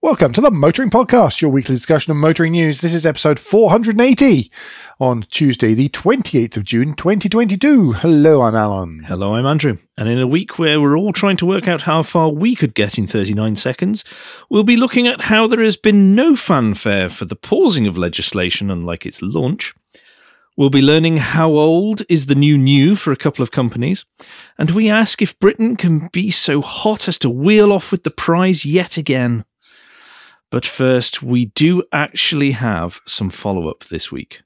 Welcome to the Motoring Podcast, your weekly discussion of motoring news. This is episode 480 on Tuesday, the 28th of June, 2022. Hello, I'm Alan. Hello, I'm Andrew. And in a week where we're all trying to work out how far we could get in 39 seconds, we'll be looking at how there has been no fanfare for the pausing of legislation, unlike its launch. We'll be learning how old is the new new for a couple of companies. And we ask if Britain can be so hot as to wheel off with the prize yet again. But first, we do actually have some follow up this week.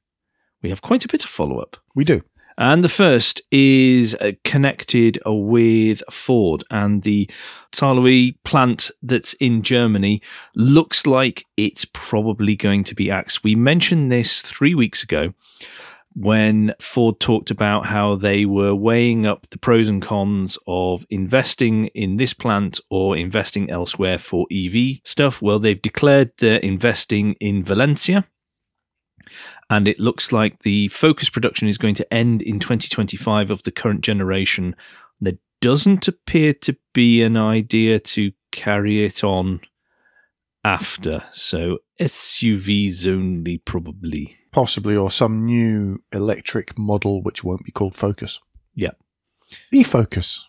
We have quite a bit of follow up. We do. And the first is uh, connected with Ford and the Saarlouis plant that's in Germany looks like it's probably going to be axed. We mentioned this three weeks ago when Ford talked about how they were weighing up the pros and cons of investing in this plant or investing elsewhere for EV stuff. Well, they've declared they're investing in Valencia. And it looks like the Focus production is going to end in 2025 of the current generation. There doesn't appear to be an idea to carry it on after. So SUVs only, probably. Possibly, or some new electric model which won't be called Focus. Yeah. E Focus.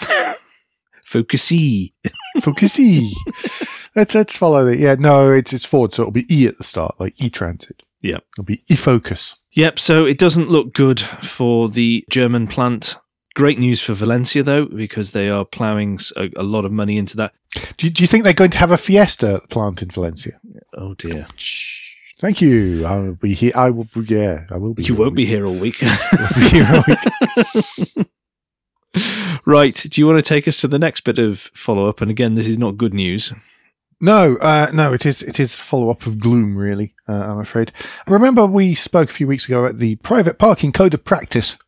Focusy. Focusy. let's let's follow that. Yeah, no, it's it's Ford, so it'll be E at the start, like E Transit. Yeah. It'll be E Focus. Yep, so it doesn't look good for the German plant. Great news for Valencia, though, because they are ploughing a, a lot of money into that. Do you, do you think they're going to have a Fiesta plant in Valencia? Oh, dear. Thank you. I will be here. I will. Yeah, I will be. You won't be here all week. Here all week. right. Do you want to take us to the next bit of follow up? And again, this is not good news. No, uh, no, it is it is follow up of gloom, really. Uh, I'm afraid. Remember, we spoke a few weeks ago at the private parking code of practice,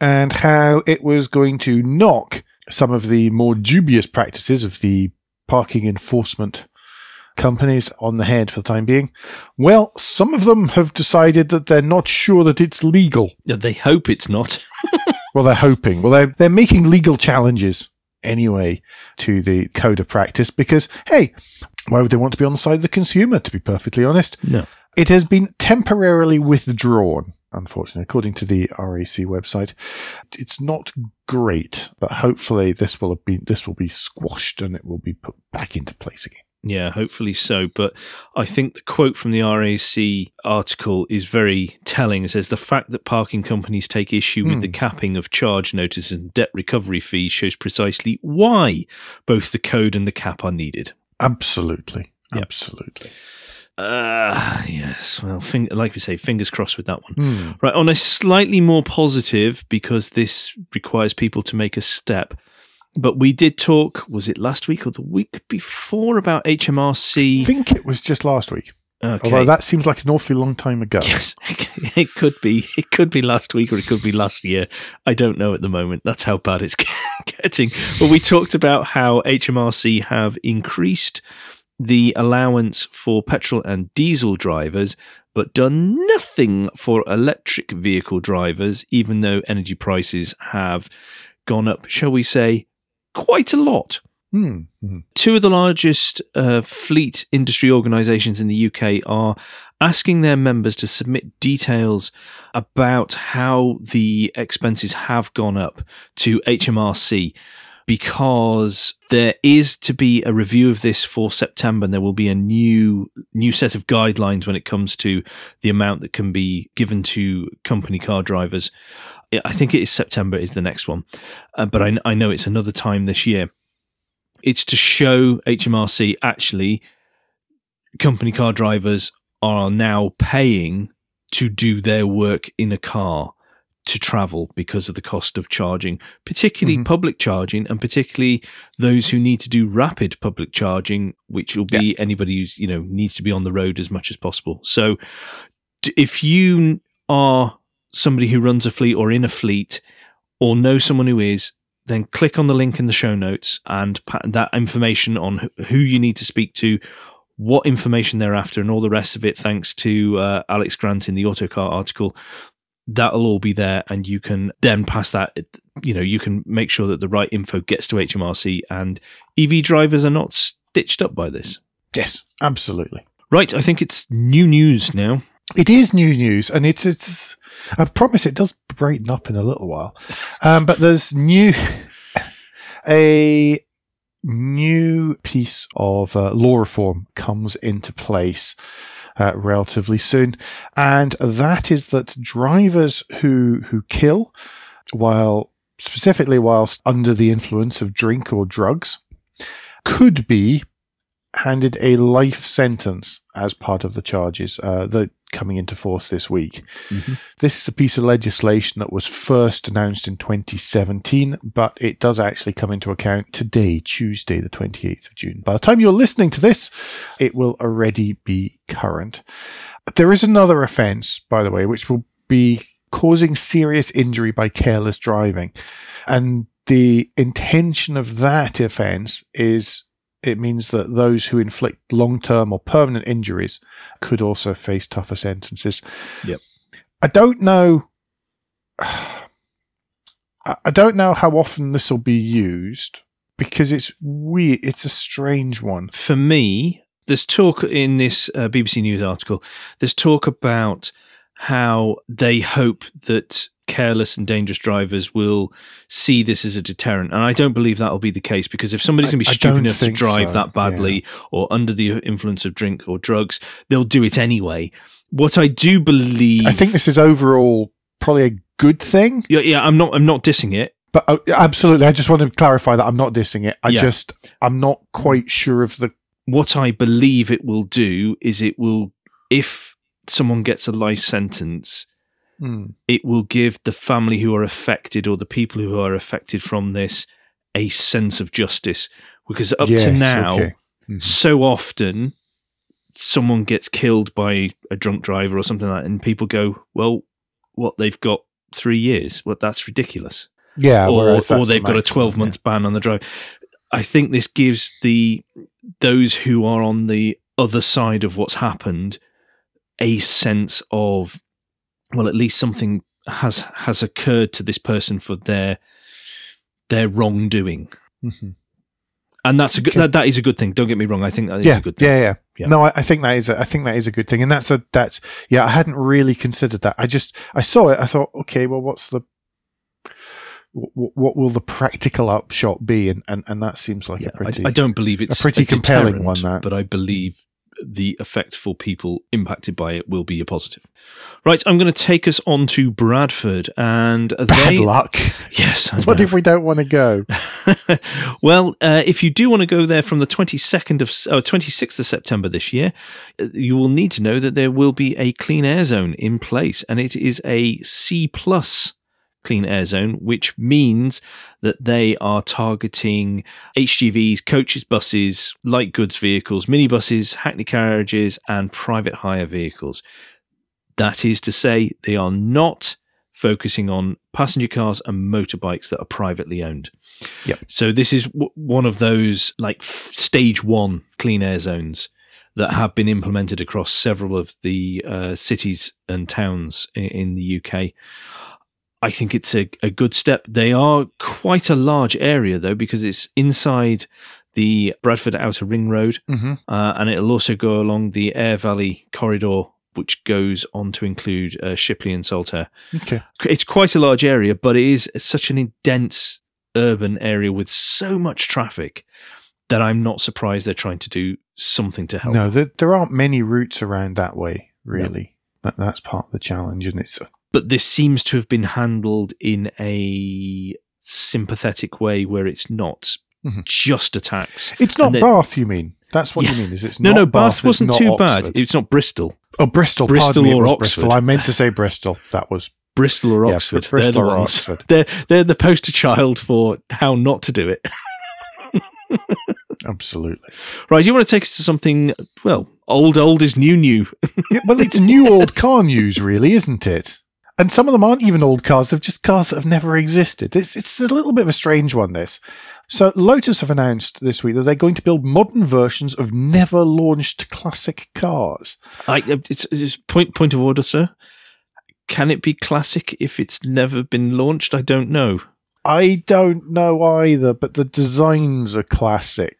and how it was going to knock some of the more dubious practices of the parking enforcement companies on the head for the time being. Well, some of them have decided that they're not sure that it's legal. They hope it's not. Well, they're hoping. Well, they're they're making legal challenges anyway to the code of practice because hey, why would they want to be on the side of the consumer? To be perfectly honest, No. it has been temporarily withdrawn. Unfortunately, according to the RAC website, it's not great, but hopefully this will have been this will be squashed and it will be put back into place again. Yeah, hopefully so. But I think the quote from the RAC article is very telling. It says the fact that parking companies take issue with Hmm. the capping of charge notices and debt recovery fees shows precisely why both the code and the cap are needed. Absolutely, Yep. absolutely. Uh, yes. Well, fing- like we say, fingers crossed with that one. Hmm. Right, on a slightly more positive, because this requires people to make a step. But we did talk, was it last week or the week before, about HMRC? I think it was just last week, Okay. although that seems like an awfully long time ago. Yes, it could be. It could be last week or it could be last year. I don't know at the moment. That's how bad it's getting. But we talked about how HMRC have increased the allowance for petrol and diesel drivers, but done nothing for electric vehicle drivers, even though energy prices have gone up, shall we say, quite a lot. Hmm. Hmm. Two of the largest uh, fleet industry organisations in the UK are asking their members to submit details about how the expenses have gone up to HMRC because there is to be a review of this for September and there will be a new new set of guidelines when it comes to the amount that can be given to company car drivers. I think it is September is the next one, uh, but I, I know it's another time this year it's to show HMRC actually company car drivers are now paying to do their work in a car to travel because of the cost of charging, particularly Mhm. public charging, and particularly those who need to do rapid public charging, which will be anybody who's you know needs to be on the road as much as possible. So, if you are somebody who runs a fleet or in a fleet, or know someone who is, then click on the link in the show notes and that information on who you need to speak to, what information they're after, and all the rest of it. Thanks to uh, Alex Grant in the Autocar article, that'll all be there, and you can then pass that. You know, you can make sure that the right info gets to HMRC, and EV drivers are not stitched up by this. Yes, absolutely. Right, I think it's new news now. It is new news, and it's it's. I promise it does brighten up in a little while, um, but there's new a new piece of uh, law reform comes into place uh, relatively soon, and that is that drivers who who kill while specifically whilst under the influence of drink or drugs could be handed a life sentence as part of the charges uh, that coming into force this week. Mm-hmm. This is a piece of legislation that was first announced in 2017, but it does actually come into account today, Tuesday, the 28th of June. By the time you're listening to this, it will already be current. There is another offence, by the way, which will be causing serious injury by careless driving. And the intention of that offence is it means that those who inflict long term or permanent injuries could also face tougher sentences. Yep. I don't know. I don't know how often this will be used because it's weird. It's a strange one. For me, there's talk in this uh, BBC News article, there's talk about how they hope that careless and dangerous drivers will see this as a deterrent. And I don't believe that will be the case because if somebody's going to be I- stupid enough to drive so, that badly or under the influence of drink or drugs, they'll do it anyway. What I do believe, I think this is overall probably a good thing. yeah, yeah, I'm not, I'm not dissing it. But uh, absolutely, I just want to clarify that I'm not dissing it. I Yeah. just I'm not quite sure of the. What I believe it will do is it will, if someone gets a life sentence, Hmm. it will give the family who are affected or the people who are affected from this a sense of justice. Because up Yes, to now, okay. Mhm. so often someone gets killed by a drunk driver or something like that, and people go, "Well, what they've got three years? Well, that's ridiculous." Yeah, or, or they've got a 12 month ban on the drive. I think this gives the those who are on the other side of what's happened a sense of well, at least something has has occurred to this person for their their wrongdoing. Mhm. and that's a good that, that is a good thing. Don't get me wrong. I think that is yeah, a good thing. yeah, yeah, Yeah. No, I, I think that is. A, I think that is a good thing, and that's a that's. Yeah, I hadn't really considered that. I just I saw it. I thought, okay, well, what's the what, what will the practical upshot be? And and, and that seems like Yeah, a pretty. I, I don't believe it's a pretty compelling one, that. but I believe the effect for people impacted by it will be a positive. Right, I'm going to take us on to Bradford, and bad they, luck. Yes, I What if we don't want to go? well, uh, if you do want to go there from the 22nd of oh, 26th of September this year, uh, you will need to know that there will be a clean air zone in place, and it is a C plus clean air zone, which means that they are targeting HGVs, coaches, buses, light goods vehicles, minibuses, hackney carriages, and private hire vehicles. That is to say, they are not focusing on passenger cars and motorbikes that are privately owned. Yep. So this is w- one of those like f- stage one clean air zones that have been implemented across several of the uh, cities and towns in, in the UK. I think it's a, a good step. They are quite a large area though, because it's inside the Bradford Outer Ring Road, hmm uh, and it'll also go along the Aire Valley corridor, which goes on to include uh, Shipley and Saltaire Okay. it's quite a large area, but it is such an dense urban area with so much traffic that I'm not surprised they're trying to do something to help. No, there, there aren't many routes around that way. Really, that, that's part of the challenge, and it's But this seems to have been handled in a sympathetic way where it's not Mhm. just attacks. it's not then- Bath. You mean that's what Yeah. you mean? Is it's No, not no, Bath, Bath wasn't too Oxford. bad. It's not Bristol. Oh, Bristol. Bristol pardon me, or Oxford. Bristol. I meent to say Bristol. That was Bristol or Oxford. Br- Bristol they're the or ones. Oxford. They're, they're the poster child for how not to do it. absolutely. Right, you want to take us to something, well, old, old is new, new. Yeah, well, it's new old car news, really, isn't it? And some of them aren't even old cars; they're just cars that have never existed. It's it's a little bit of a strange one. This. So Lotus have announced this week that they're going to build modern versions of never launched classic cars. I, uh, it's, it's point point of order, sir. Can it be classic if it's never been launched? I don't know. I don't know either, but the designs are classic.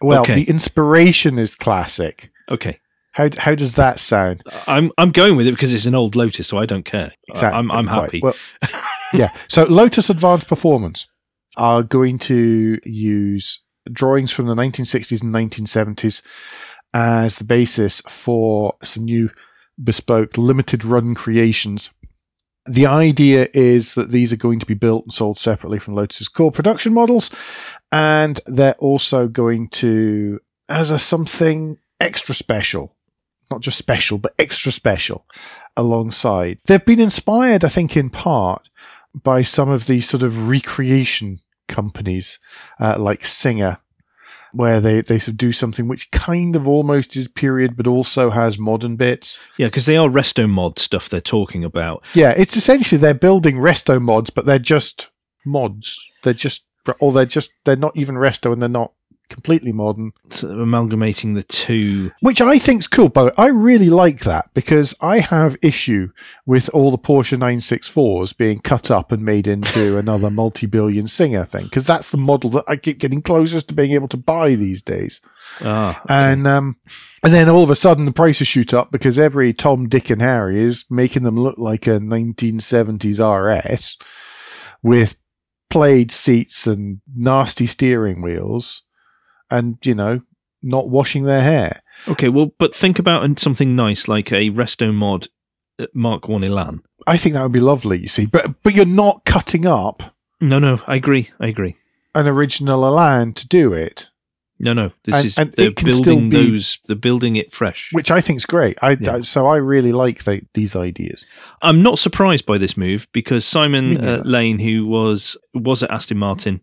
Well, Okay. the inspiration is classic. Okay, How how does that sound? I'm I'm going with it because it's an old Lotus, so I don't care. I'm I'm Quite. happy. Well, yeah. So Lotus Advanced Performance are going to use drawings from the 1960s and 1970s as the basis for some new bespoke limited run creations. The idea is that these are going to be built and sold separately from Lotus's core production models, and they're also going to, as a something extra special, not just special, but extra special alongside. They've been inspired, I think, in part by some of these sort of recreation companies uh, like Singer, where they, they sort of do something which kind of almost is period, but also has modern bits. yeah, because they are resto mod stuff they're talking about. Yeah, it's essentially they're building resto mods, but they're just mods. They're just, or they're just, they're not even resto and they're not completely modern. Sort of amalgamating the two. which I think's cool. But I really like that because I have issue with all the Porsche 964s being cut up and made into another multi-billion Singer thing because that's the model that I keep getting closest to being able to buy these days. Ah, okay. And um, and then all of a sudden the prices shoot up because every Tom, Dick, and Harry is making them look like a 1970s RS with plaid seats and nasty steering wheels, and you know not washing their hair. okay. Well, but think about something nice like a resto mod Mark One Elan. I think that would be lovely. You see, but but you're not cutting up No, no, I agree. I agree. an original Elan to do it, No, no. This And- is and they're it can still building be- those. They're building it fresh. which I think is great. I, Yeah. I- so I really like the, these ideas. I'm not surprised by this move because Simon uh. Lane, who was was at Aston Martin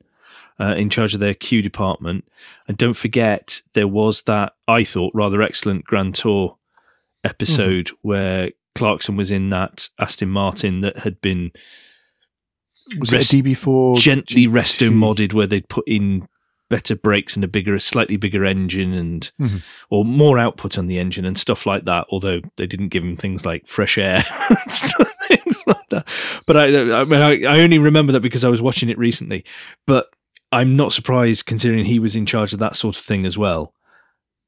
uh, in charge of their Q department, and don't forget there was that I thought rather excellent Grand Tour episode Mm-hmm. where Clarkson was in that Aston Martin that had been Was Rest- it a DB4 gently resto modded, where they'd put in better brakes and a bigger, a slightly bigger engine and Mhm. or more output on the engine and stuff like that. Although they didn't give him things like fresh air and stuff, things like that. But I, I mean, I, I only remember that because I was watching it recently. But I'm not surprised considering he was in charge of that sort of thing as well.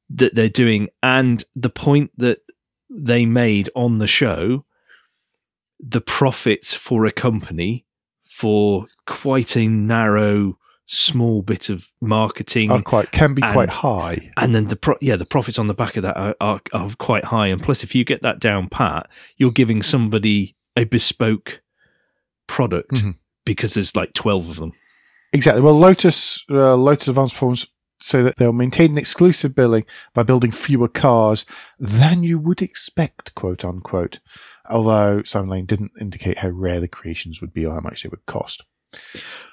That they're doing, and the point that they made on the show, the profits for a company for quite a narrow, small bit of marketing, Are quite can be quite high. and then the pro- yeah, the profits on the back of that are, are, are quite high. And plus, if you get that down pat, you're giving somebody a bespoke product Mhm. because there's like twelve of them. Exactly. Well, Lotus uh, Lotus Advanced Performance say that they'll maintain an exclusive billing by building fewer cars than you would expect, quote unquote. Although Simon Lane didn't indicate how rare the creations would be or how much they would cost.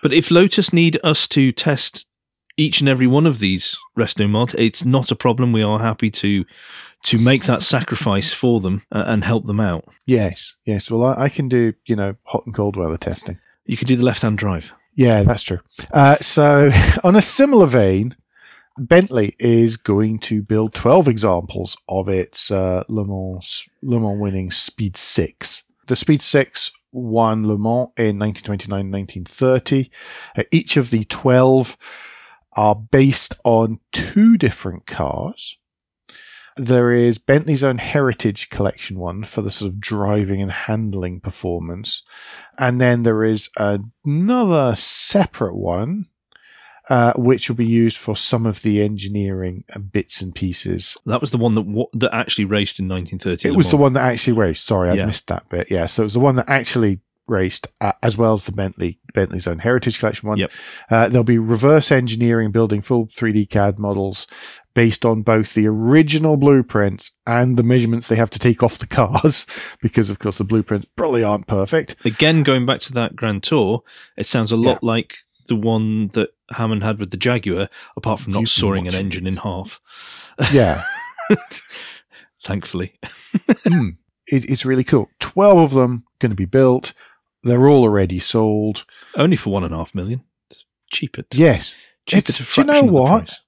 But if Lotus need us to test each and every one of these resto mod, it's not a problem. We are happy to to make that sacrifice for them uh, and help them out. Yes, yes. Well, I, I can do you know hot and cold weather testing. You could do the left hand drive. Yeah, that's true. Uh, so, on a similar vein, Bentley is going to build 12 examples of its uh, Le Mans Le Mans winning Speed 6. The Speed 6 won Le Mans in 1929 1930. Uh, each of the 12 are based on two different cars. There is Bentley's own Heritage Collection one for the sort of driving and handling performance. And then there is another separate one, uh, which will be used for some of the engineering bits and pieces. That was the one that wa- that actually raced in 1930. It was the one that actually raced. Sorry, I Yeah. missed that bit. Yeah, so it was the one that actually raced, uh, as well as the Bentley Bentley's own Heritage Collection one. Yep. Uh, there'll be reverse engineering, building full 3D CAD models based on both the original blueprints and the measurements they have to take off the cars, because of course the blueprints probably aren't perfect. Again, going back to that Grand Tour, it sounds a lot like the one that Hammond had with the Jaguar, apart from not sawing an engine in half. Yeah. Thankfully. Hmm. it, it's really cool. 12 of them going to be built. They're all already sold. Only for one and a half million. It's cheap at, Yes. cheap it's- do you know what?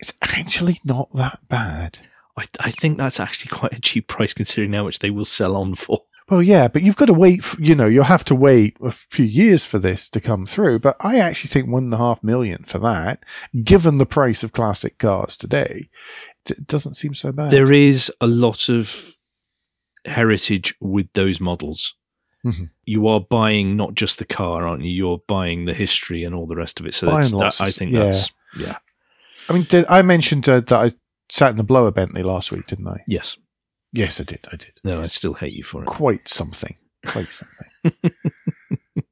It's actually not that bad. I, I think that's actually quite a cheap price considering how much they will sell on for. Well, yeah, but you've got to wait. For, you know, you'll have to wait a few years for this to come through. But I actually think one and a half million for that, given the price of classic cars today, it doesn't seem so bad. There is a lot of heritage with those models. Mhm. You are buying not just the car, aren't you? You're buying the history and all the rest of it. So that's, that, I think yeah. that's yeah, I mean, did, I mentioned uh, that I sat in the blower Bentley last week, didn't I? yes. Yes, I did. I did. No, I still hate you for it. Quite something. Quite something.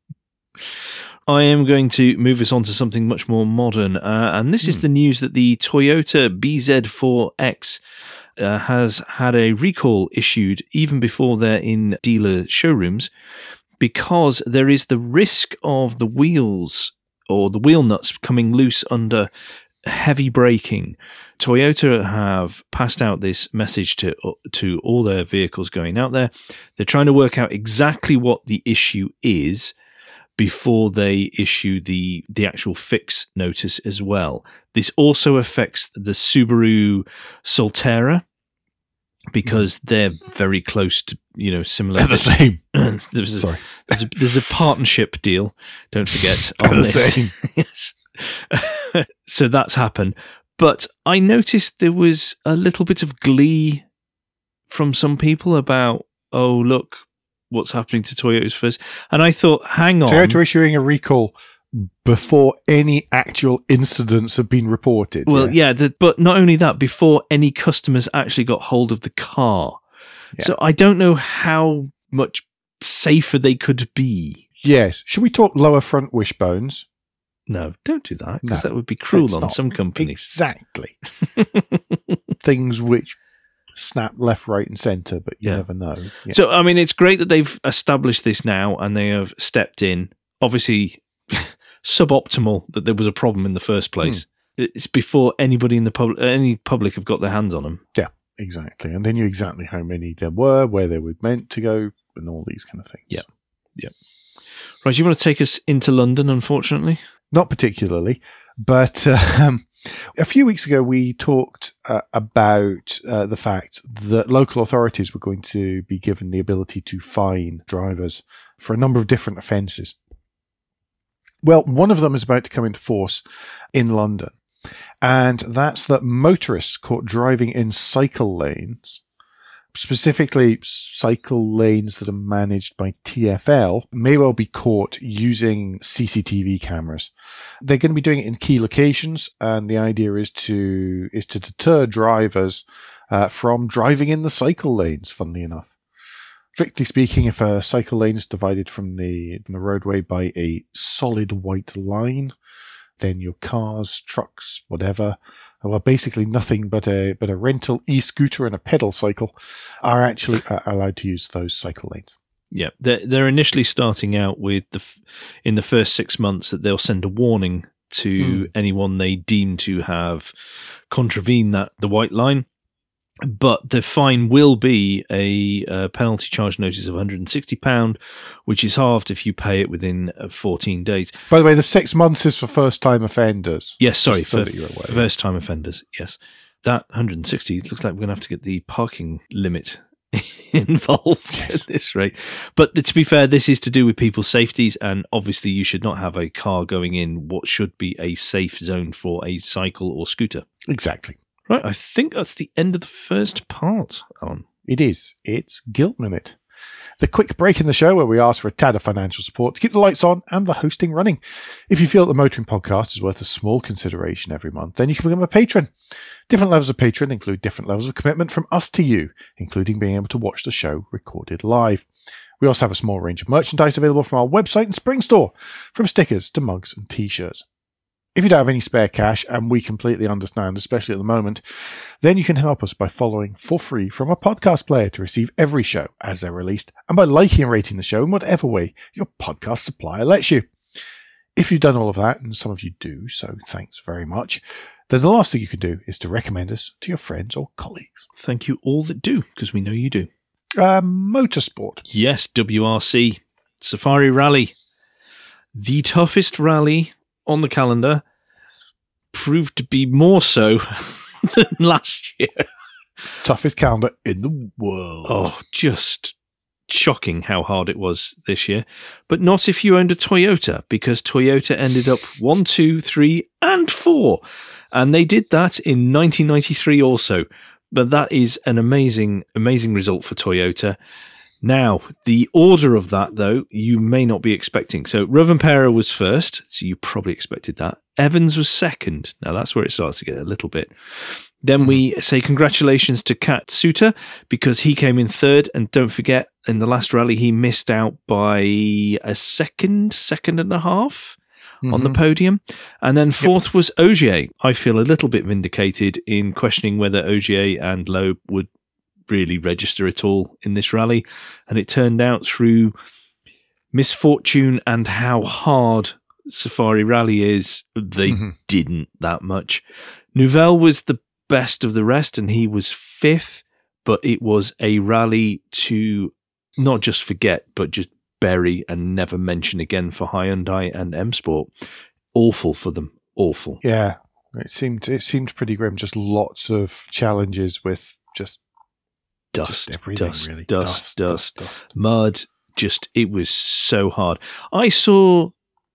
I am going to move us on to something much more modern, uh, and this is Hmm. the news that the Toyota BZ4X uh, has had a recall issued even before they're in dealer showrooms because there is the risk of the wheels or the wheel nuts coming loose under heavy braking. Toyota have passed out this message to to all their vehicles going out there. They're trying to work out exactly what the issue is before they issue the the actual fix notice as well. This also affects the Subaru Solterra because mm. they're very close to you know similar. They're the same. there's, a, Sorry. there's, a, there's a partnership deal. Don't forget on the this. same. yes. so that's happened. But I noticed there was a little bit of glee from some people about, oh, look, what's happening to Toyota's first. And I thought, hang on. Toyota issuing a recall before any actual incidents have been reported. Well, yeah, the, but not only that, before any customers actually got hold of the car. Yeah. So I don't know how much safer they could be. Yes. Should we talk lower front wishbones? No, don't do that because No, that would be cruel on not. some companies. Exactly. Things which snap left, right, and centre, but you Yeah. never know. Yeah. So, I mean, it's great that they've established this now and they have stepped in. Obviously, suboptimal that there was a problem in the first hmm. place. It's before anybody in the public, any public have got their hands on them. Yeah, exactly. And they knew exactly how many there were, where they were meant to go, and all these kind of things. Yeah, Yeah. Right, you want to take us into London, unfortunately? Not particularly, but um, a few weeks ago we talked uh, about uh, the fact that local authorities were going to be given the ability to fine drivers for a number of different offences. Well, one of them is about to come into force in London, and that's that motorists caught driving in cycle lanes, specifically cycle lanes that are managed by TFL, may well be caught using CCTV cameras. They're going to be doing it in key locations, and the idea is to is to deter drivers uh, from driving in the cycle lanes. Funnily enough. Strictly speaking, if a cycle lane is divided from the, from the roadway by a solid white line, then your cars, trucks, whatever, well, basically nothing but a but a rental e-scooter and a pedal cycle are actually uh, allowed to use those cycle lanes. Yeah, they're, they're initially starting out with the f- in the first six months that they'll send a warning to Mm. anyone they deem to have contravened that the white line. But the fine will be a, uh penalty charge notice of 160 pound, which is halved if you pay it within uh, 14 days. By the way, the six months is for first-time offenders. Yes, sorry, so for that you're aware. first time offenders. Yes, that 160 looks like we're going to have to get the parking limit involved Yes. at this rate. But to be fair, this is to do with people's safeties, and obviously, you should not have a car going in what should be a safe zone for a cycle or scooter. Exactly. Right, I think that's the end of the first part. On It is. It's Guilt Minute. The quick break in the show where we ask for a tad of financial support to keep the lights on and the hosting running. If you feel that the Motoring Podcast is worth a small consideration every month, then you can become a patron. Different levels of patron include different levels of commitment from us to you, including being able to watch the show recorded live. We also have a small range of merchandise available from our website and Spring Store, from stickers to mugs and t-shirts. If you don't have any spare cash, and we completely understand, especially at the moment, then you can help us by following for free from a podcast player to receive every show as they're released, and by liking and rating the show in whatever way your podcast supplier lets you. If you've done all of that, and some of you do, so thanks very much, then the last thing you can do is to recommend us to your friends or colleagues. thank you all that do, because we know you do. Uh, motorsport. Yes, WRC Safari Rally, the toughest rally on the calendar, proved to be more so than last year. Toughest calendar in the world. Oh, just shocking how hard it was this year. But not if you owned a Toyota, because Toyota ended up one, two, three, and four. And they did that in 1993 also. But that is an amazing, amazing result for Toyota. Now, the order of that, though, you may not be expecting. So, Rovanperä was first, so you probably expected that. Evans was second. Now, that's where it starts to get a little bit. Then we say congratulations to Katsuta because he came in third. And don't forget, in the last rally, he missed out by a second, second and a half on the Mhm. podium. And then fourth was Ogier. I feel a little bit vindicated in questioning whether Ogier and Loeb would really register at all in this rally. And it turned out through misfortune and how hard Safari Rally is, they Mhm. didn't that much. Neuville was the best of the rest, and he was fifth, but it was a rally to not just forget, but just bury and never mention again for Hyundai and M Sport. Awful for them. Awful. Yeah, it seemed it seemed pretty grim. Just lots of challenges with just Dust, dust, really. dust, dust, dust. mud. Just it was so hard. I saw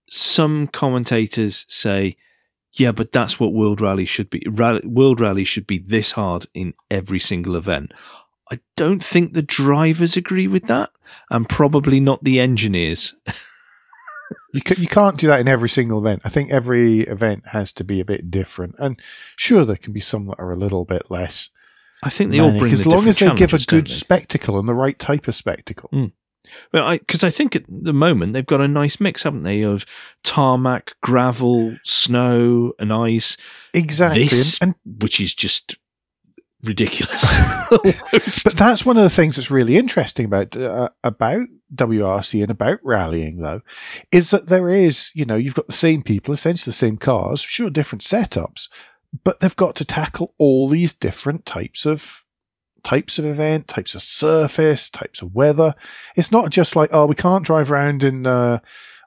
some commentators say, "Yeah, but that's what World Rally should be. Rally, World Rally should be this hard in every single event." I don't think the drivers agree with that, and probably not the engineers. You ca- you can't do that in every single event. I think every event has to be a bit different. And sure, there can be some that are a little bit less. I think they all bring as long as they give a good spectacle and the right type of spectacle. Mm. Well, because I, think at the moment they've got a nice mix, haven't they, of tarmac, gravel, snow, and ice. Exactly. This, and, which is just ridiculous. But that's one of the things that's really interesting about uh, about WRC and about rallying, though, is that there is, you know, you've got the same people, essentially the same cars, sure, different setups, but they've got to tackle all these different types of types of event, types of surface, types of weather. It's not just like, oh, we can't drive around in uh,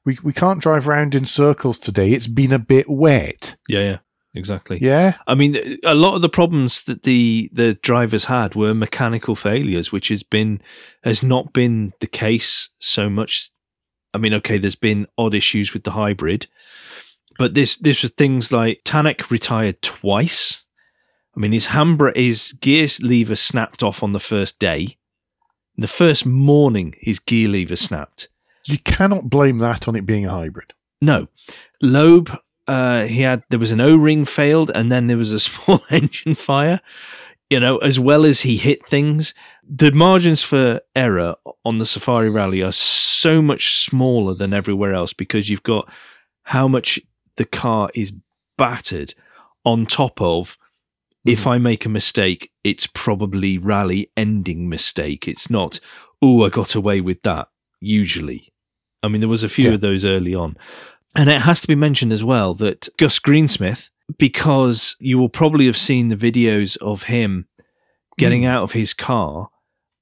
we we can't drive around in circles today. It's been a bit wet. yeah, yeah, exactly. Yeah. I mean, a lot of the problems that the the drivers had were mechanical failures, which has been has not been the case so much. I mean, okay, there's been odd issues with the hybrid, but this this was things like Tänak retired twice. I mean, his handbrake, his gear lever snapped off on the first day. The first morning, his gear lever snapped. You cannot blame that on it being a hybrid. No, Loeb. Uh, he had there was an O ring failed, and then there was a small engine fire. You know, as well as he hit things, the margins for error on the Safari Rally are so much smaller than everywhere else because you've got how much the car is battered on top of. If I make a mistake, it's probably rally ending mistake. It's not, oh, I got away with that. Usually, I mean, there was a few Yeah. of those early on. And it has to be mentioned as well that Gus Greensmith, because you will probably have seen the videos of him getting Mm. out of his car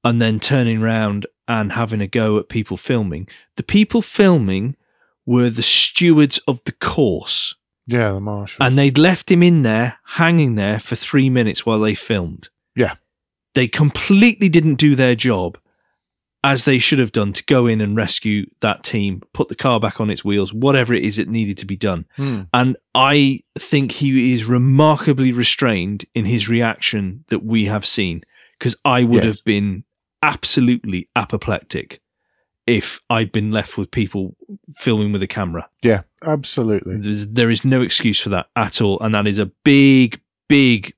and then turning around and having a go at people filming. The people filming were the stewards of the course, Yeah, the marshal. and they'd left him in there, hanging there for three minutes while they filmed. Yeah. They completely didn't do their job as they should have done to go in and rescue that team, put the car back on its wheels, whatever it is that needed to be done. Hmm. And I think he is remarkably restrained in his reaction that we have seen because I would Yes. have been absolutely apoplectic if I'd been left with people filming with a camera. Yeah, absolutely. There's, there is no excuse for that at all. And that is a big, big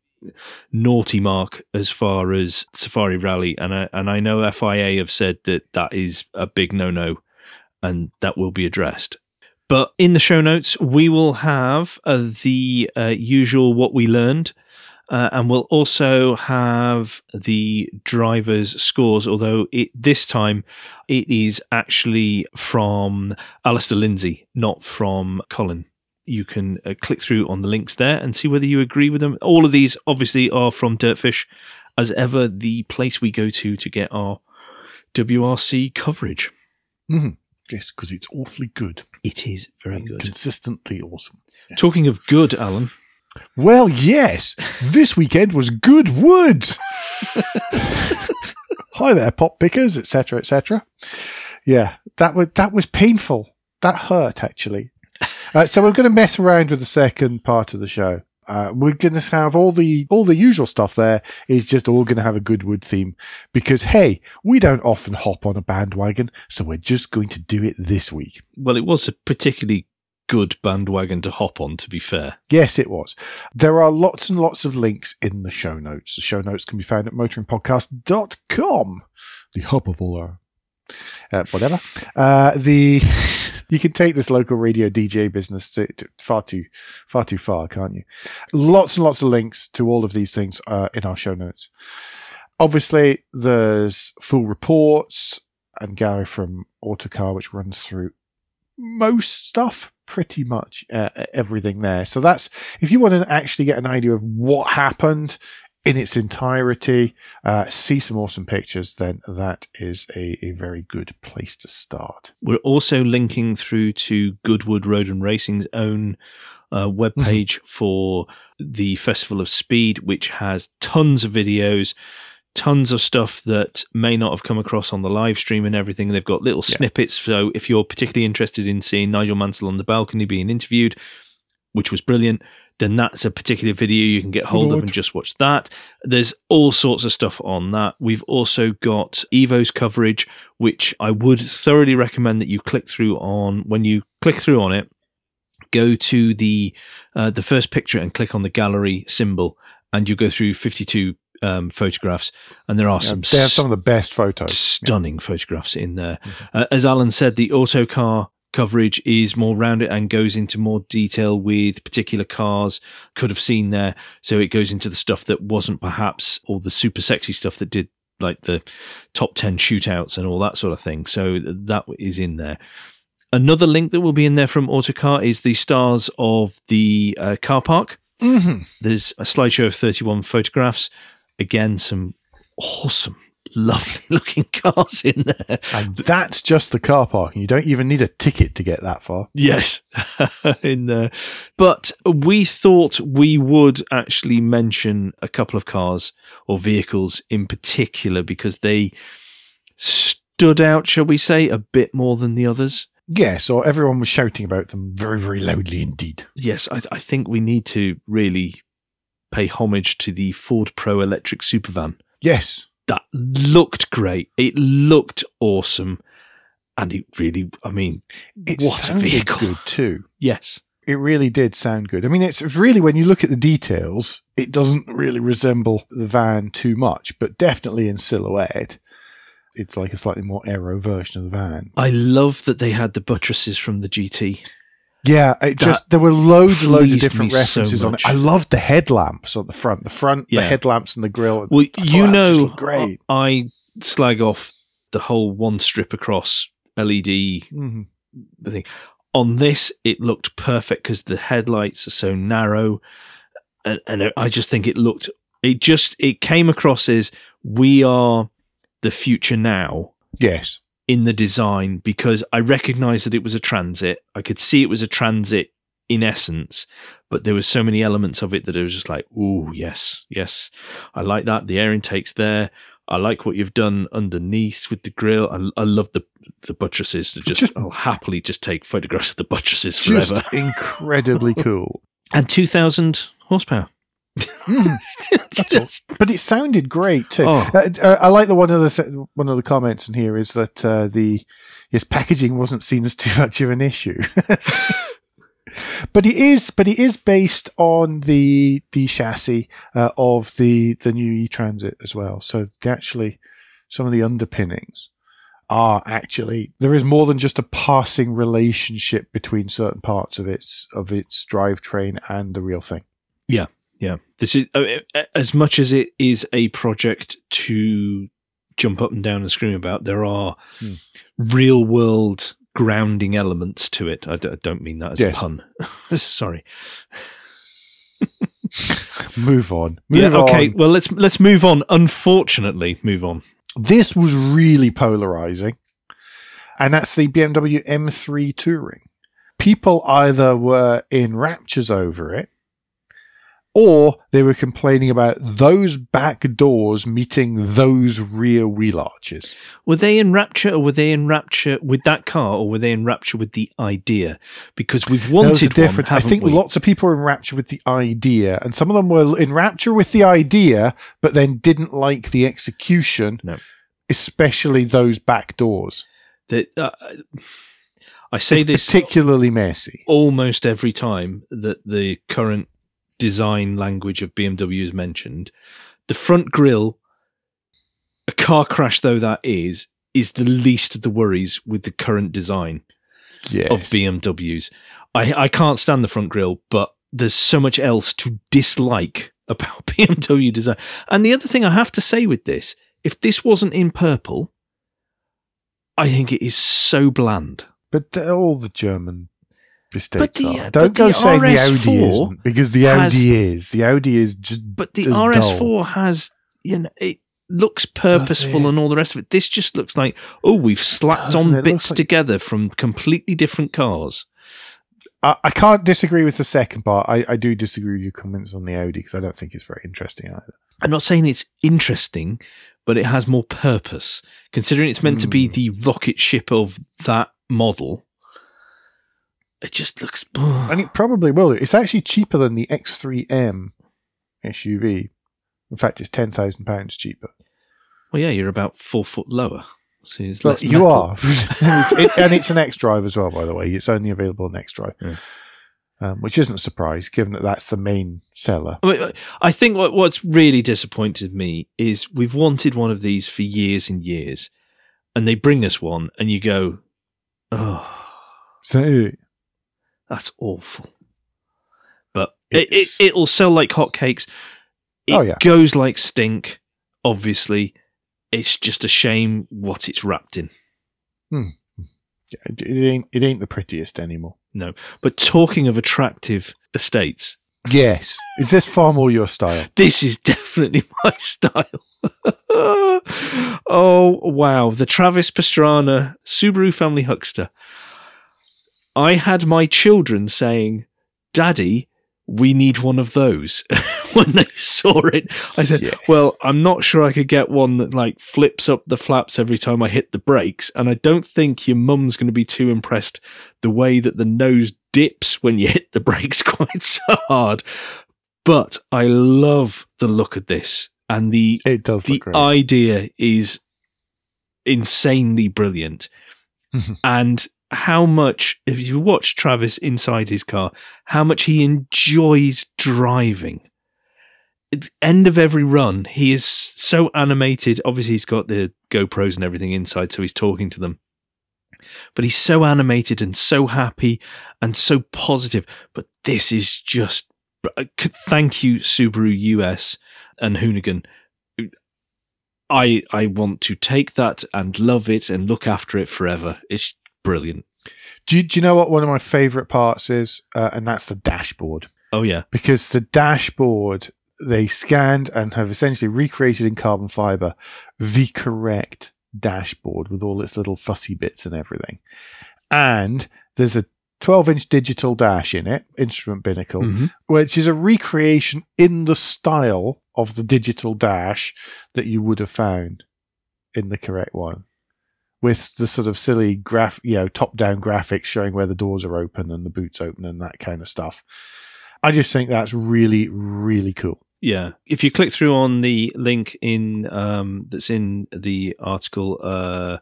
naughty mark as far as Safari Rally. And I, and I know FIA have said that that is a big no no and that will be addressed. But in the show notes, we will have uh, the uh, usual what we learned. Uh, and we'll also have the drivers' scores, although it, this time it is actually from Alistair Lindsay, not from Colin. You can uh, click through on the links there and see whether you agree with them. All of these obviously are from Dirtfish, as ever, the place we go to to get our WRC coverage. Yes, because it's awfully good. It is very and good. Consistently awesome. Talking of good, Alan, Well, yes, this weekend was good wood. Hi there, pop pickers, etc., etc. Yeah, that was that was painful. That hurt actually. Uh, so we're going to mess around with the second part of the show. Uh, we're going to have all the all the usual stuff there. It's just all going to have a Goodwood theme because hey, we don't often hop on a bandwagon, so we're just going to do it this week. Well, it was a particularly good bandwagon to hop on. To be fair, Yes, it was. There are lots and lots of links in the show notes. The show notes can be found at motoringpodcast.com, the hub of all our uh, whatever. Uh, the you can take this local radio DJ business to, to far too far too far, can't you? Lots and lots of links to all of these things uh, in our show notes. Obviously, there's full reports and Gary from Autocar, which runs through most stuff, pretty much uh, everything there. So that's if you want to actually get an idea of what happened in its entirety, uh, see some awesome pictures, then that is a, a very good place to start. we're also linking through to Goodwood Road and Racing's own uh, webpage for the Festival of Speed, which has tons of videos. Tons of stuff that may not have come across on the live stream and everything. They've got little Yeah. snippets. So, if you're particularly interested in seeing Nigel Mansell on the balcony being interviewed, which was brilliant, then that's a particular video you can get hold of and just watch that. There's all sorts of stuff on that. We've also got Evo's coverage, which I would thoroughly recommend that you click through on. When you click through on it, go to the uh, the first picture and click on the gallery symbol, and you go through 52 um, photographs, and there are Yeah, some they have some of the best photos. stunning photographs in there. Uh, as Alan said, the autocar coverage is more rounded and goes into more detail with particular cars could have seen there. So it goes into the stuff that wasn't perhaps all the super sexy stuff that did like the top 10 shootouts and all that sort of thing. So that is in there. Another link that will be in there from Autocar is the stars of the uh, car park. hmm There's a slideshow of 31 photographs. Again, some awesome, lovely looking cars in there. And that's just the car park. You don't even need a ticket to get that far. Yes, in there. But we thought we would actually mention a couple of cars or vehicles in particular because they stood out, shall we say, a bit more than the others. Yes, or everyone was shouting about them very, very loudly indeed. Yes, I, I think we need to really pay homage to the Ford Pro electric supervan. Yes. that looked great. It looked awesome. And it really, I mean, It what a sounded vehicle. good too. Yes. It really did sound good. I mean, it's really when you look at the details, it doesn't really resemble the van too much, but definitely in silhouette, it's like a slightly more aero version of the van. I love that they had the buttresses from the GT. Yeah, it just there were loads and loads of different me so references on it. I loved the headlamps on the front, the front, Yeah. the headlamps and the grill. Well, I you know, great. I slag off the whole one strip across LED Mhm. thing. On this, it looked perfect because the headlights are so narrow, and, and I just think it looked. It just it came across as we are the future now Yes, in the design because I recognized that it was a transit. I could see it was a transit in essence, but there were so many elements of it that it was just like, oh yes, yes, I like that. The air intake's there. I like what you've done underneath with the grill. I, I love the the buttresses. To just, Just- I'll happily just take photographs of the buttresses forever. just forever. incredibly cool. And two thousand horsepower. Just- But it sounded great too. Oh. Uh, uh, I like the one of the th- one of the comments in here is that uh, the yes packaging wasn't seen as too much of an issue. but it is, but it is based on the the chassis uh, of the the new E Transit as well. So actually, some of the underpinnings are actually there is more than just a passing relationship between certain parts of its of its drivetrain and the real thing. Yeah, this is uh, uh, as much as it is a project to jump up and down and scream about. There are Hmm. real world grounding elements to it. I, d- I don't mean that as Yes. a pun. Sorry. Move on. Yeah. Okay. on. Well, let's let's move on. Unfortunately, move on. This was really polarizing. And that's the BMW M3 Touring. People either were in raptures over it, or they were complaining about those back doors meeting those rear wheel arches. Were they in rapture, or were they in rapture with that car, or were they in rapture with the idea? Because we've wanted difference. one. I think we? lots of people were in rapture with the idea, and some of them were in rapture with the idea, but then didn't like the execution, No. especially those back doors. that. Uh, I say It's this particularly messy. almost every time that the current design language of BMW is mentioned. The front grille, a car crash though that is, is the least of the worries with the current design Yes. of BMWs. I, I can't stand the front grille, but there's so much else to dislike about BMW design. And the other thing I have to say with this, if this wasn't in purple, I think it is so bland. But all the German mistakes the, are. uh, Don't go the saying the Audi isn't, because the has- Audi is. The Audi is just. But the. RS4 has, you know, it looks purposeful it? and all the rest of it. This just looks like, oh, we've slapped Doesn't on it? It bits like- together from completely different cars. I, I can't disagree with the second part. I, I do disagree with your comments on the Audi because I don't think it's very interesting either. I'm not saying it's interesting, but it has more purpose. Considering it's meant to be Hmm. the rocket ship of that model, it just looks. Boring. And it probably will. It's actually cheaper than the X3M SUV. In fact, it's ten thousand pounds cheaper. well, yeah, you're about four foot lower. So it's Well, less you are, and, it's, it, and it's an X Drive as well. By the way, it's only available on X Drive, Yeah. um, which isn't a surprise given that that's the main seller. I, mean, I think what, what's really disappointed me is we've wanted one of these for years and years, and they bring us one, and you go, "Oh, So that's awful." But it, it, it'll sell like hotcakes. It Oh, yeah. goes like stink. Obviously, it's just a shame what it's wrapped in. Hmm. it, it ain't it ain't the prettiest anymore. No. But talking of attractive estates, Yes, is this far more your style? this is definitely my style. oh wow, the Travis Pastrana Subaru Family Huckster. I had my children saying, "Daddy, we need one of those." when they saw it, I said, Yes. "Well, I'm not sure I could get one that like flips up the flaps every time I hit the brakes, and I don't think your mum's going to be too impressed the way that the nose dips when you hit the brakes quite so hard." But I love the look of this, and the It does the idea is insanely brilliant. and how much, if you watch Travis inside his car, how much he enjoys driving. At the end of every run, he is so animated. Obviously, he's got the GoPros and everything inside, so he's talking to them. But he's so animated and so happy and so positive. But this is just. Uh, thank you, Subaru US and Hoonigan. I I want to take that and love it and look after it forever. It's brilliant. do, you, do you know what one of my favorite parts is? Uh, and that's the dashboard. Oh yeah, because the dashboard they scanned and have essentially recreated in carbon fiber the correct dashboard with all its little fussy bits and everything. And there's a 12 inch digital dash in it, instrument binnacle, Mhm. which is a recreation in the style of the digital dash that you would have found in the correct one. With the sort of silly graph, you know, top down graphics showing where the doors are open and the boots open and that kind of stuff. I just think that's really, really cool. yeah. If you click through on the link in um, that's in the article uh,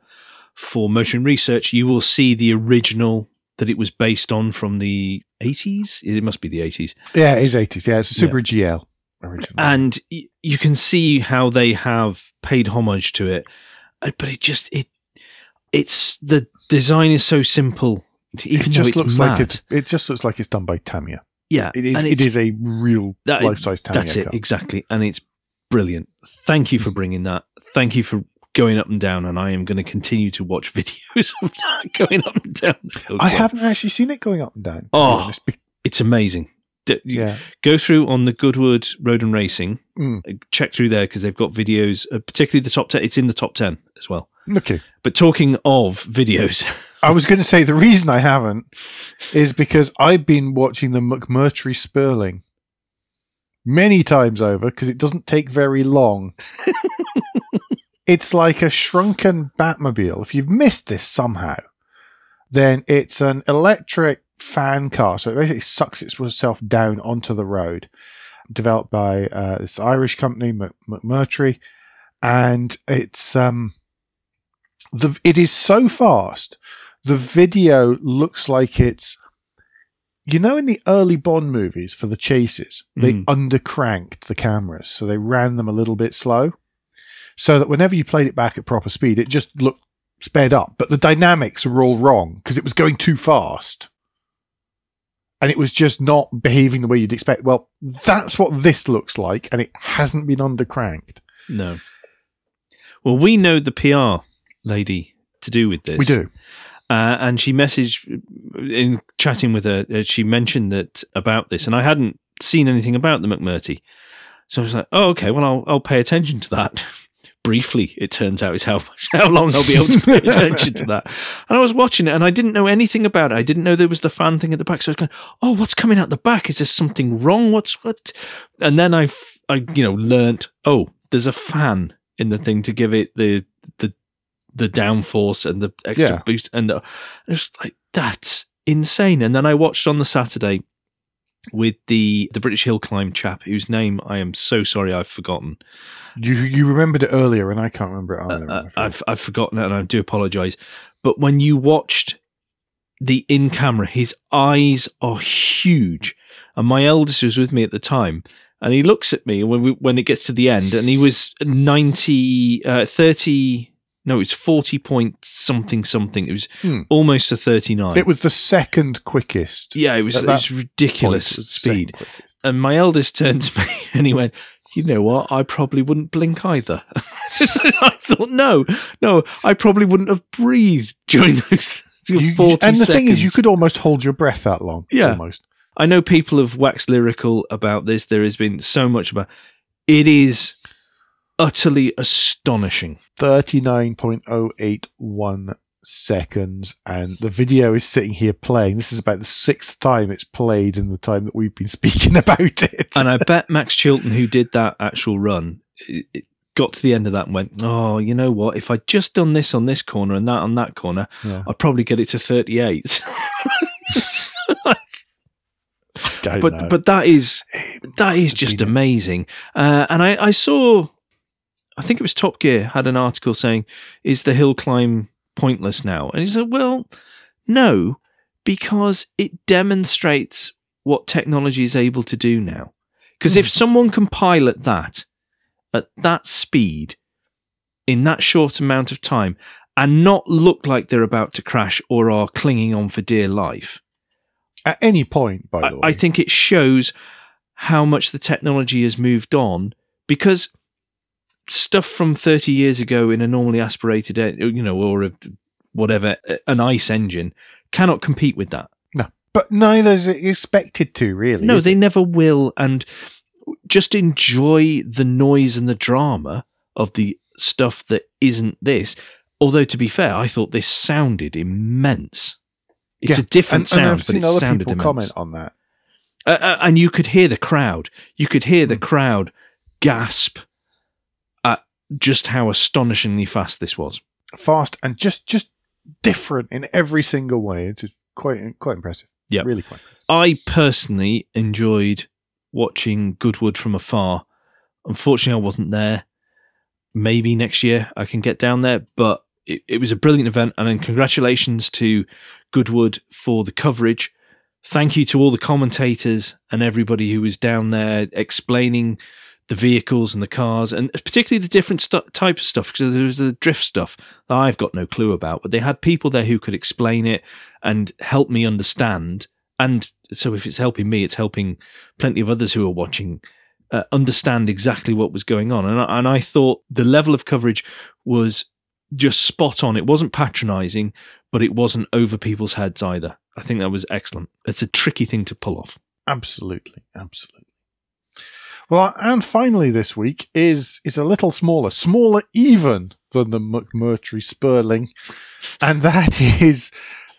for motion research, you will see the original that it was based on from the eighties. It must be the eighties, Yeah, it is 80s. Yeah, it's a Yeah. GL originally. and y- you can see how they have paid homage to it. Uh, But it just it it's the design is so simple. Even it just looks mad. like it's it just looks like it's done by Tamiya. yeah, it is. It is a real That- life size Tamiya That's it, car. exactly. And it's brilliant. Thank you for bringing that. Thank you for going up and down. And I am going to continue to watch videos of that going up and down. I haven't actually seen it going up and down. Oh. honest, It's amazing. D- yeah. Go through on the Goodwood Road and Racing. Mm. Check through there because they've got videos, uh, particularly the top 10. It's in the top 10 as well. Okay. But talking of videos, I was going to say the reason I haven't is because I've been watching the McMurtry Spéirling many times over because it doesn't take very long. it's like a shrunken Batmobile. If you've missed this somehow, then it's an electric fan car. So it basically sucks itself down onto the road. Developed by uh, this Irish company, McMurtry, and it's um, the it is so fast. The video looks like it's you know, in the early Bond movies for the chases, they mm. undercranked the cameras, so they ran them a little bit slow, so that whenever you played it back at proper speed, it just looked sped up. But the dynamics were all wrong because it was going too fast, and it was just not behaving the way you'd expect. Well, that's what this looks like, and it hasn't been undercranked. No. Well, we know the PR lady to do with this. We do. Uh, and she messaged in chatting with her. Uh, she mentioned that about this, and I hadn't seen anything about the McMurtry. So I was like, "Oh, okay. Well, I'll I'll pay attention to that." Briefly, it turns out is how much, how long I'll be able to pay attention to that. And I was watching it, and I didn't know anything about it. I didn't know there was the fan thing at the back. So I was going, "Oh, what's coming out the back? Is there something wrong? What's what?" And then I, I you know, learnt. Oh, there's a fan in the thing to give it the the the downforce and the extra yeah. boost, and uh, it was like that's insane. And then I watched on the Saturday with the the British hill climb chap whose name I am so sorry I've forgotten. You you remembered it earlier, and I can't remember it either. Uh, I've I've forgotten it, and I do apologise. But when you watched the in camera, his eyes are huge, and my eldest was with me at the time. And he looks at me when we, when it gets to the end, and he was 90, uh, 30, no, it was 40 point something something. It was hmm. almost a 39. It was the second quickest. Yeah, it was, it was ridiculous point, speed. And my eldest turned to me and he went, you know what? I probably wouldn't blink either. I thought, no, no, I probably wouldn't have breathed during those you, 40 And the seconds. thing is, you could almost hold your breath that long. Yeah. Almost. I know people have waxed lyrical about this. There has been so much about it is utterly astonishing. 39.081 seconds, and the video is sitting here playing. This is about the sixth time it's played in the time that we've been speaking about it. and I bet Max Chilton, who did that actual run, it got to the end of that and went, Oh, you know what? If I'd just done this on this corner and that on that corner, yeah. I'd probably get it to 38. but know. but that is that is just amazing. Uh, and I, I saw I think it was Top Gear had an article saying, "Is the hill climb pointless now?" And he said, "Well, no, because it demonstrates what technology is able to do now. Because if hmm. someone can pilot that at that speed in that short amount of time and not look like they're about to crash or are clinging on for dear life." At any point, by the I, way. I think it shows how much the technology has moved on because stuff from 30 years ago in a normally aspirated, you know, or a, whatever, an ICE engine cannot compete with that. No, but neither is it expected to, really. No, they it? never will. And just enjoy the noise and the drama of the stuff that isn't this. Although, to be fair, I thought this sounded immense. It's yeah. a different and, sound, and I've seen but it other sounded people immense. comment on that. Uh, uh, and you could hear the crowd. You could hear the hmm. crowd gasp just how astonishingly fast this was. Fast and just just different in every single way. It's quite quite impressive. Yeah, really quite. Impressive. I personally enjoyed watching Goodwood from afar. Unfortunately, I wasn't there. Maybe next year I can get down there, but it, it was a brilliant event. And then congratulations to Goodwood for the coverage. Thank you to all the commentators and everybody who was down there explaining the vehicles and the cars, and particularly the different st- type of stuff. Because there was the drift stuff that I've got no clue about, but they had people there who could explain it and help me understand. And so, if it's helping me, it's helping plenty of others who are watching uh, understand exactly what was going on. And I, and I thought the level of coverage was just spot on. It wasn't patronising, but it wasn't over people's heads either. I think that was excellent. It's a tricky thing to pull off. Absolutely, absolutely. Well, and finally this week is is a little smaller, smaller even than the McMurtry Spéirling, and that is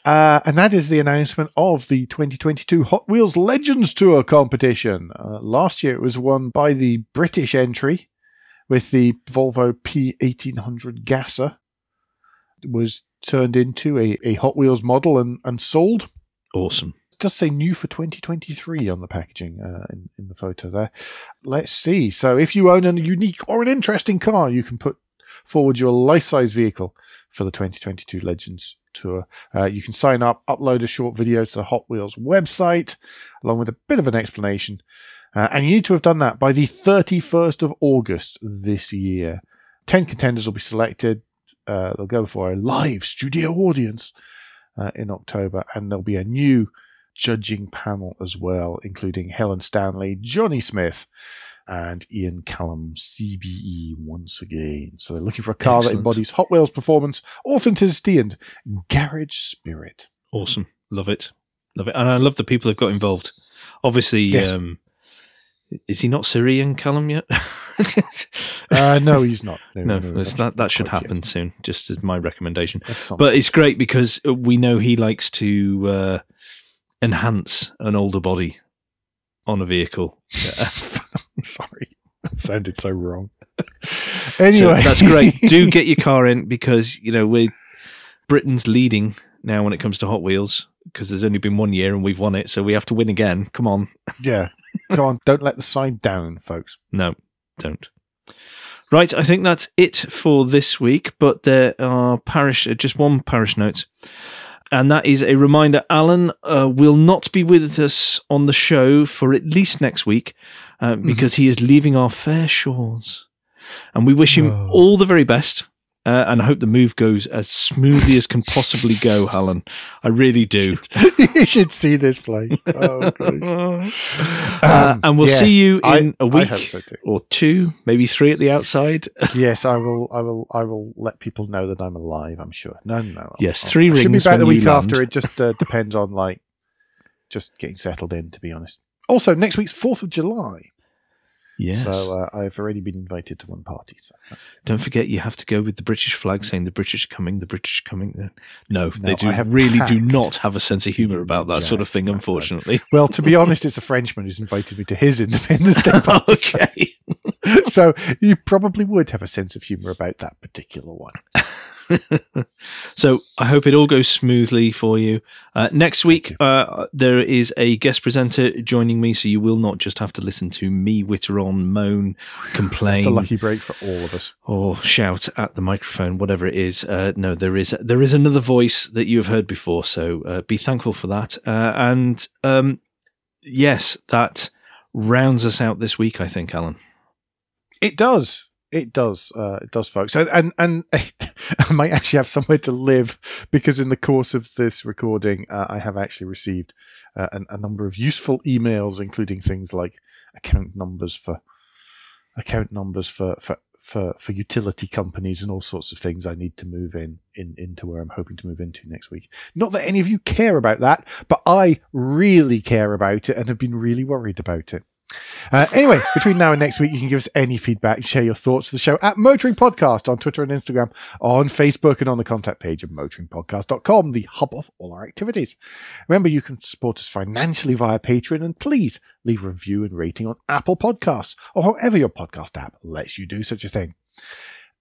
Uh, and that is the announcement of the 2022 Hot Wheels Legends Tour competition. Uh, last year it was won by the British entry with the Volvo P1800 Gasser. It was turned into a, a Hot Wheels model and, and sold. Awesome. Does say new for 2023 on the packaging uh, in, in the photo there. Let's see. So if you own a unique or an interesting car, you can put forward your life-size vehicle for the 2022 Legends Tour. Uh, you can sign up, upload a short video to the Hot Wheels website, along with a bit of an explanation. Uh, and you need to have done that by the 31st of August this year. 10 contenders will be selected. Uh, they'll go for a live studio audience uh, in October, and there'll be a new judging panel as well, including Helen Stanley, Johnny Smith, and Ian Callum CBE once again. So they're looking for a car Excellent. that embodies Hot Wheels performance, authenticity, and garage spirit. Awesome. Love it. Love it. And I love the people that've got involved. Obviously, Yes. um, is he not Sir Ian Callum yet? Uh, no, he's not. no, no, that's- not- that, that should quite yet. happen soon, just as my recommendation. But it's great because we know he likes to uh, enhance an older body on a vehicle. Sorry, that sounded so wrong. So Anyway, that's great. Do get your car in because you know we're Britain's leading now when it comes to Hot Wheels because there's only been one year and we've won it, so we have to win again. Come on, yeah. Come on, don't let the side down, folks. no, don't. Right, I think that's it for this week. But there are parish, uh, just one parish note, and that is a reminder. Alan uh, will not be with us on the show for at least next week uh, because he is leaving our fair shores, and we wish him Oh. all the very best. Uh, and I hope the move goes as smoothly as can possibly go, Alan. I really do. you should see this place. Oh, gosh. Uh, Um, and we'll yes, see you in a I week so or two, maybe three at the outside. Yes, I will. I will. I will let people know that I'm alive. I'm sure. No, no. no. Yes, I'll- three I Should be back the week after. It just uh, depends on like just getting settled in. To be honest. Also, next week's Fourth of July. Yes. So uh, I've already been invited to one party. So Don't forget, you have to go with the British flag, saying the British are coming, the British are coming. No, they do really do not have a sense of humour about that sort of thing. Unfortunately. well, to be honest, it's a Frenchman who's invited me to his Independence Day party. okay. so you probably would have a sense of humour about that particular one. so I hope it all goes smoothly for you. Uh, next week, uh, there is a guest presenter joining me, so you will not just have to listen to me witter on, moan, complain. It's a lucky break for all of us. or shout at the microphone, whatever it is. Uh, no, there is there is another voice that you have heard before, so uh, be thankful for that. Uh, and um, yes, that rounds us out this week. I think, Alan. It does. It does. Uh, it does, folks. And and, and I might actually have somewhere to live because in the course of this recording, uh, I have actually received uh, a, a number of useful emails, including things like account numbers for account numbers for for. For, for utility companies and all sorts of things I need to move in, in into where I'm hoping to move into next week. Not that any of you care about that, but I really care about it and have been really worried about it. Uh, anyway, between now and next week, you can give us any feedback and share your thoughts for the show at Motoring Podcast on Twitter and Instagram, on Facebook, and on the contact page of motoringpodcast.com, the hub of all our activities. Remember, you can support us financially via Patreon, and please leave a review and rating on Apple Podcasts or however your podcast app lets you do such a thing.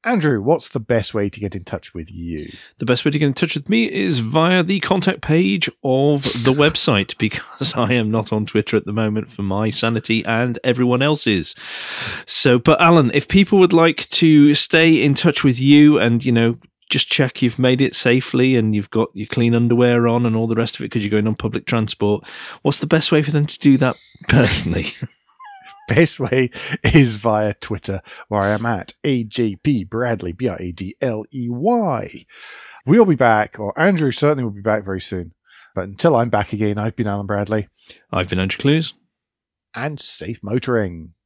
Andrew, what's the best way to get in touch with you? The best way to get in touch with me is via the contact page of the website because I am not on Twitter at the moment for my sanity and everyone else's. So, but Alan, if people would like to stay in touch with you and, you know, just check you've made it safely and you've got your clean underwear on and all the rest of it because you're going on public transport, what's the best way for them to do that personally? best way is via Twitter, where I am at AJP Bradley, B R A D L E Y. We'll be back, or Andrew certainly will be back very soon. But until I'm back again, I've been Alan Bradley, I've been Andrew Clues. and safe motoring.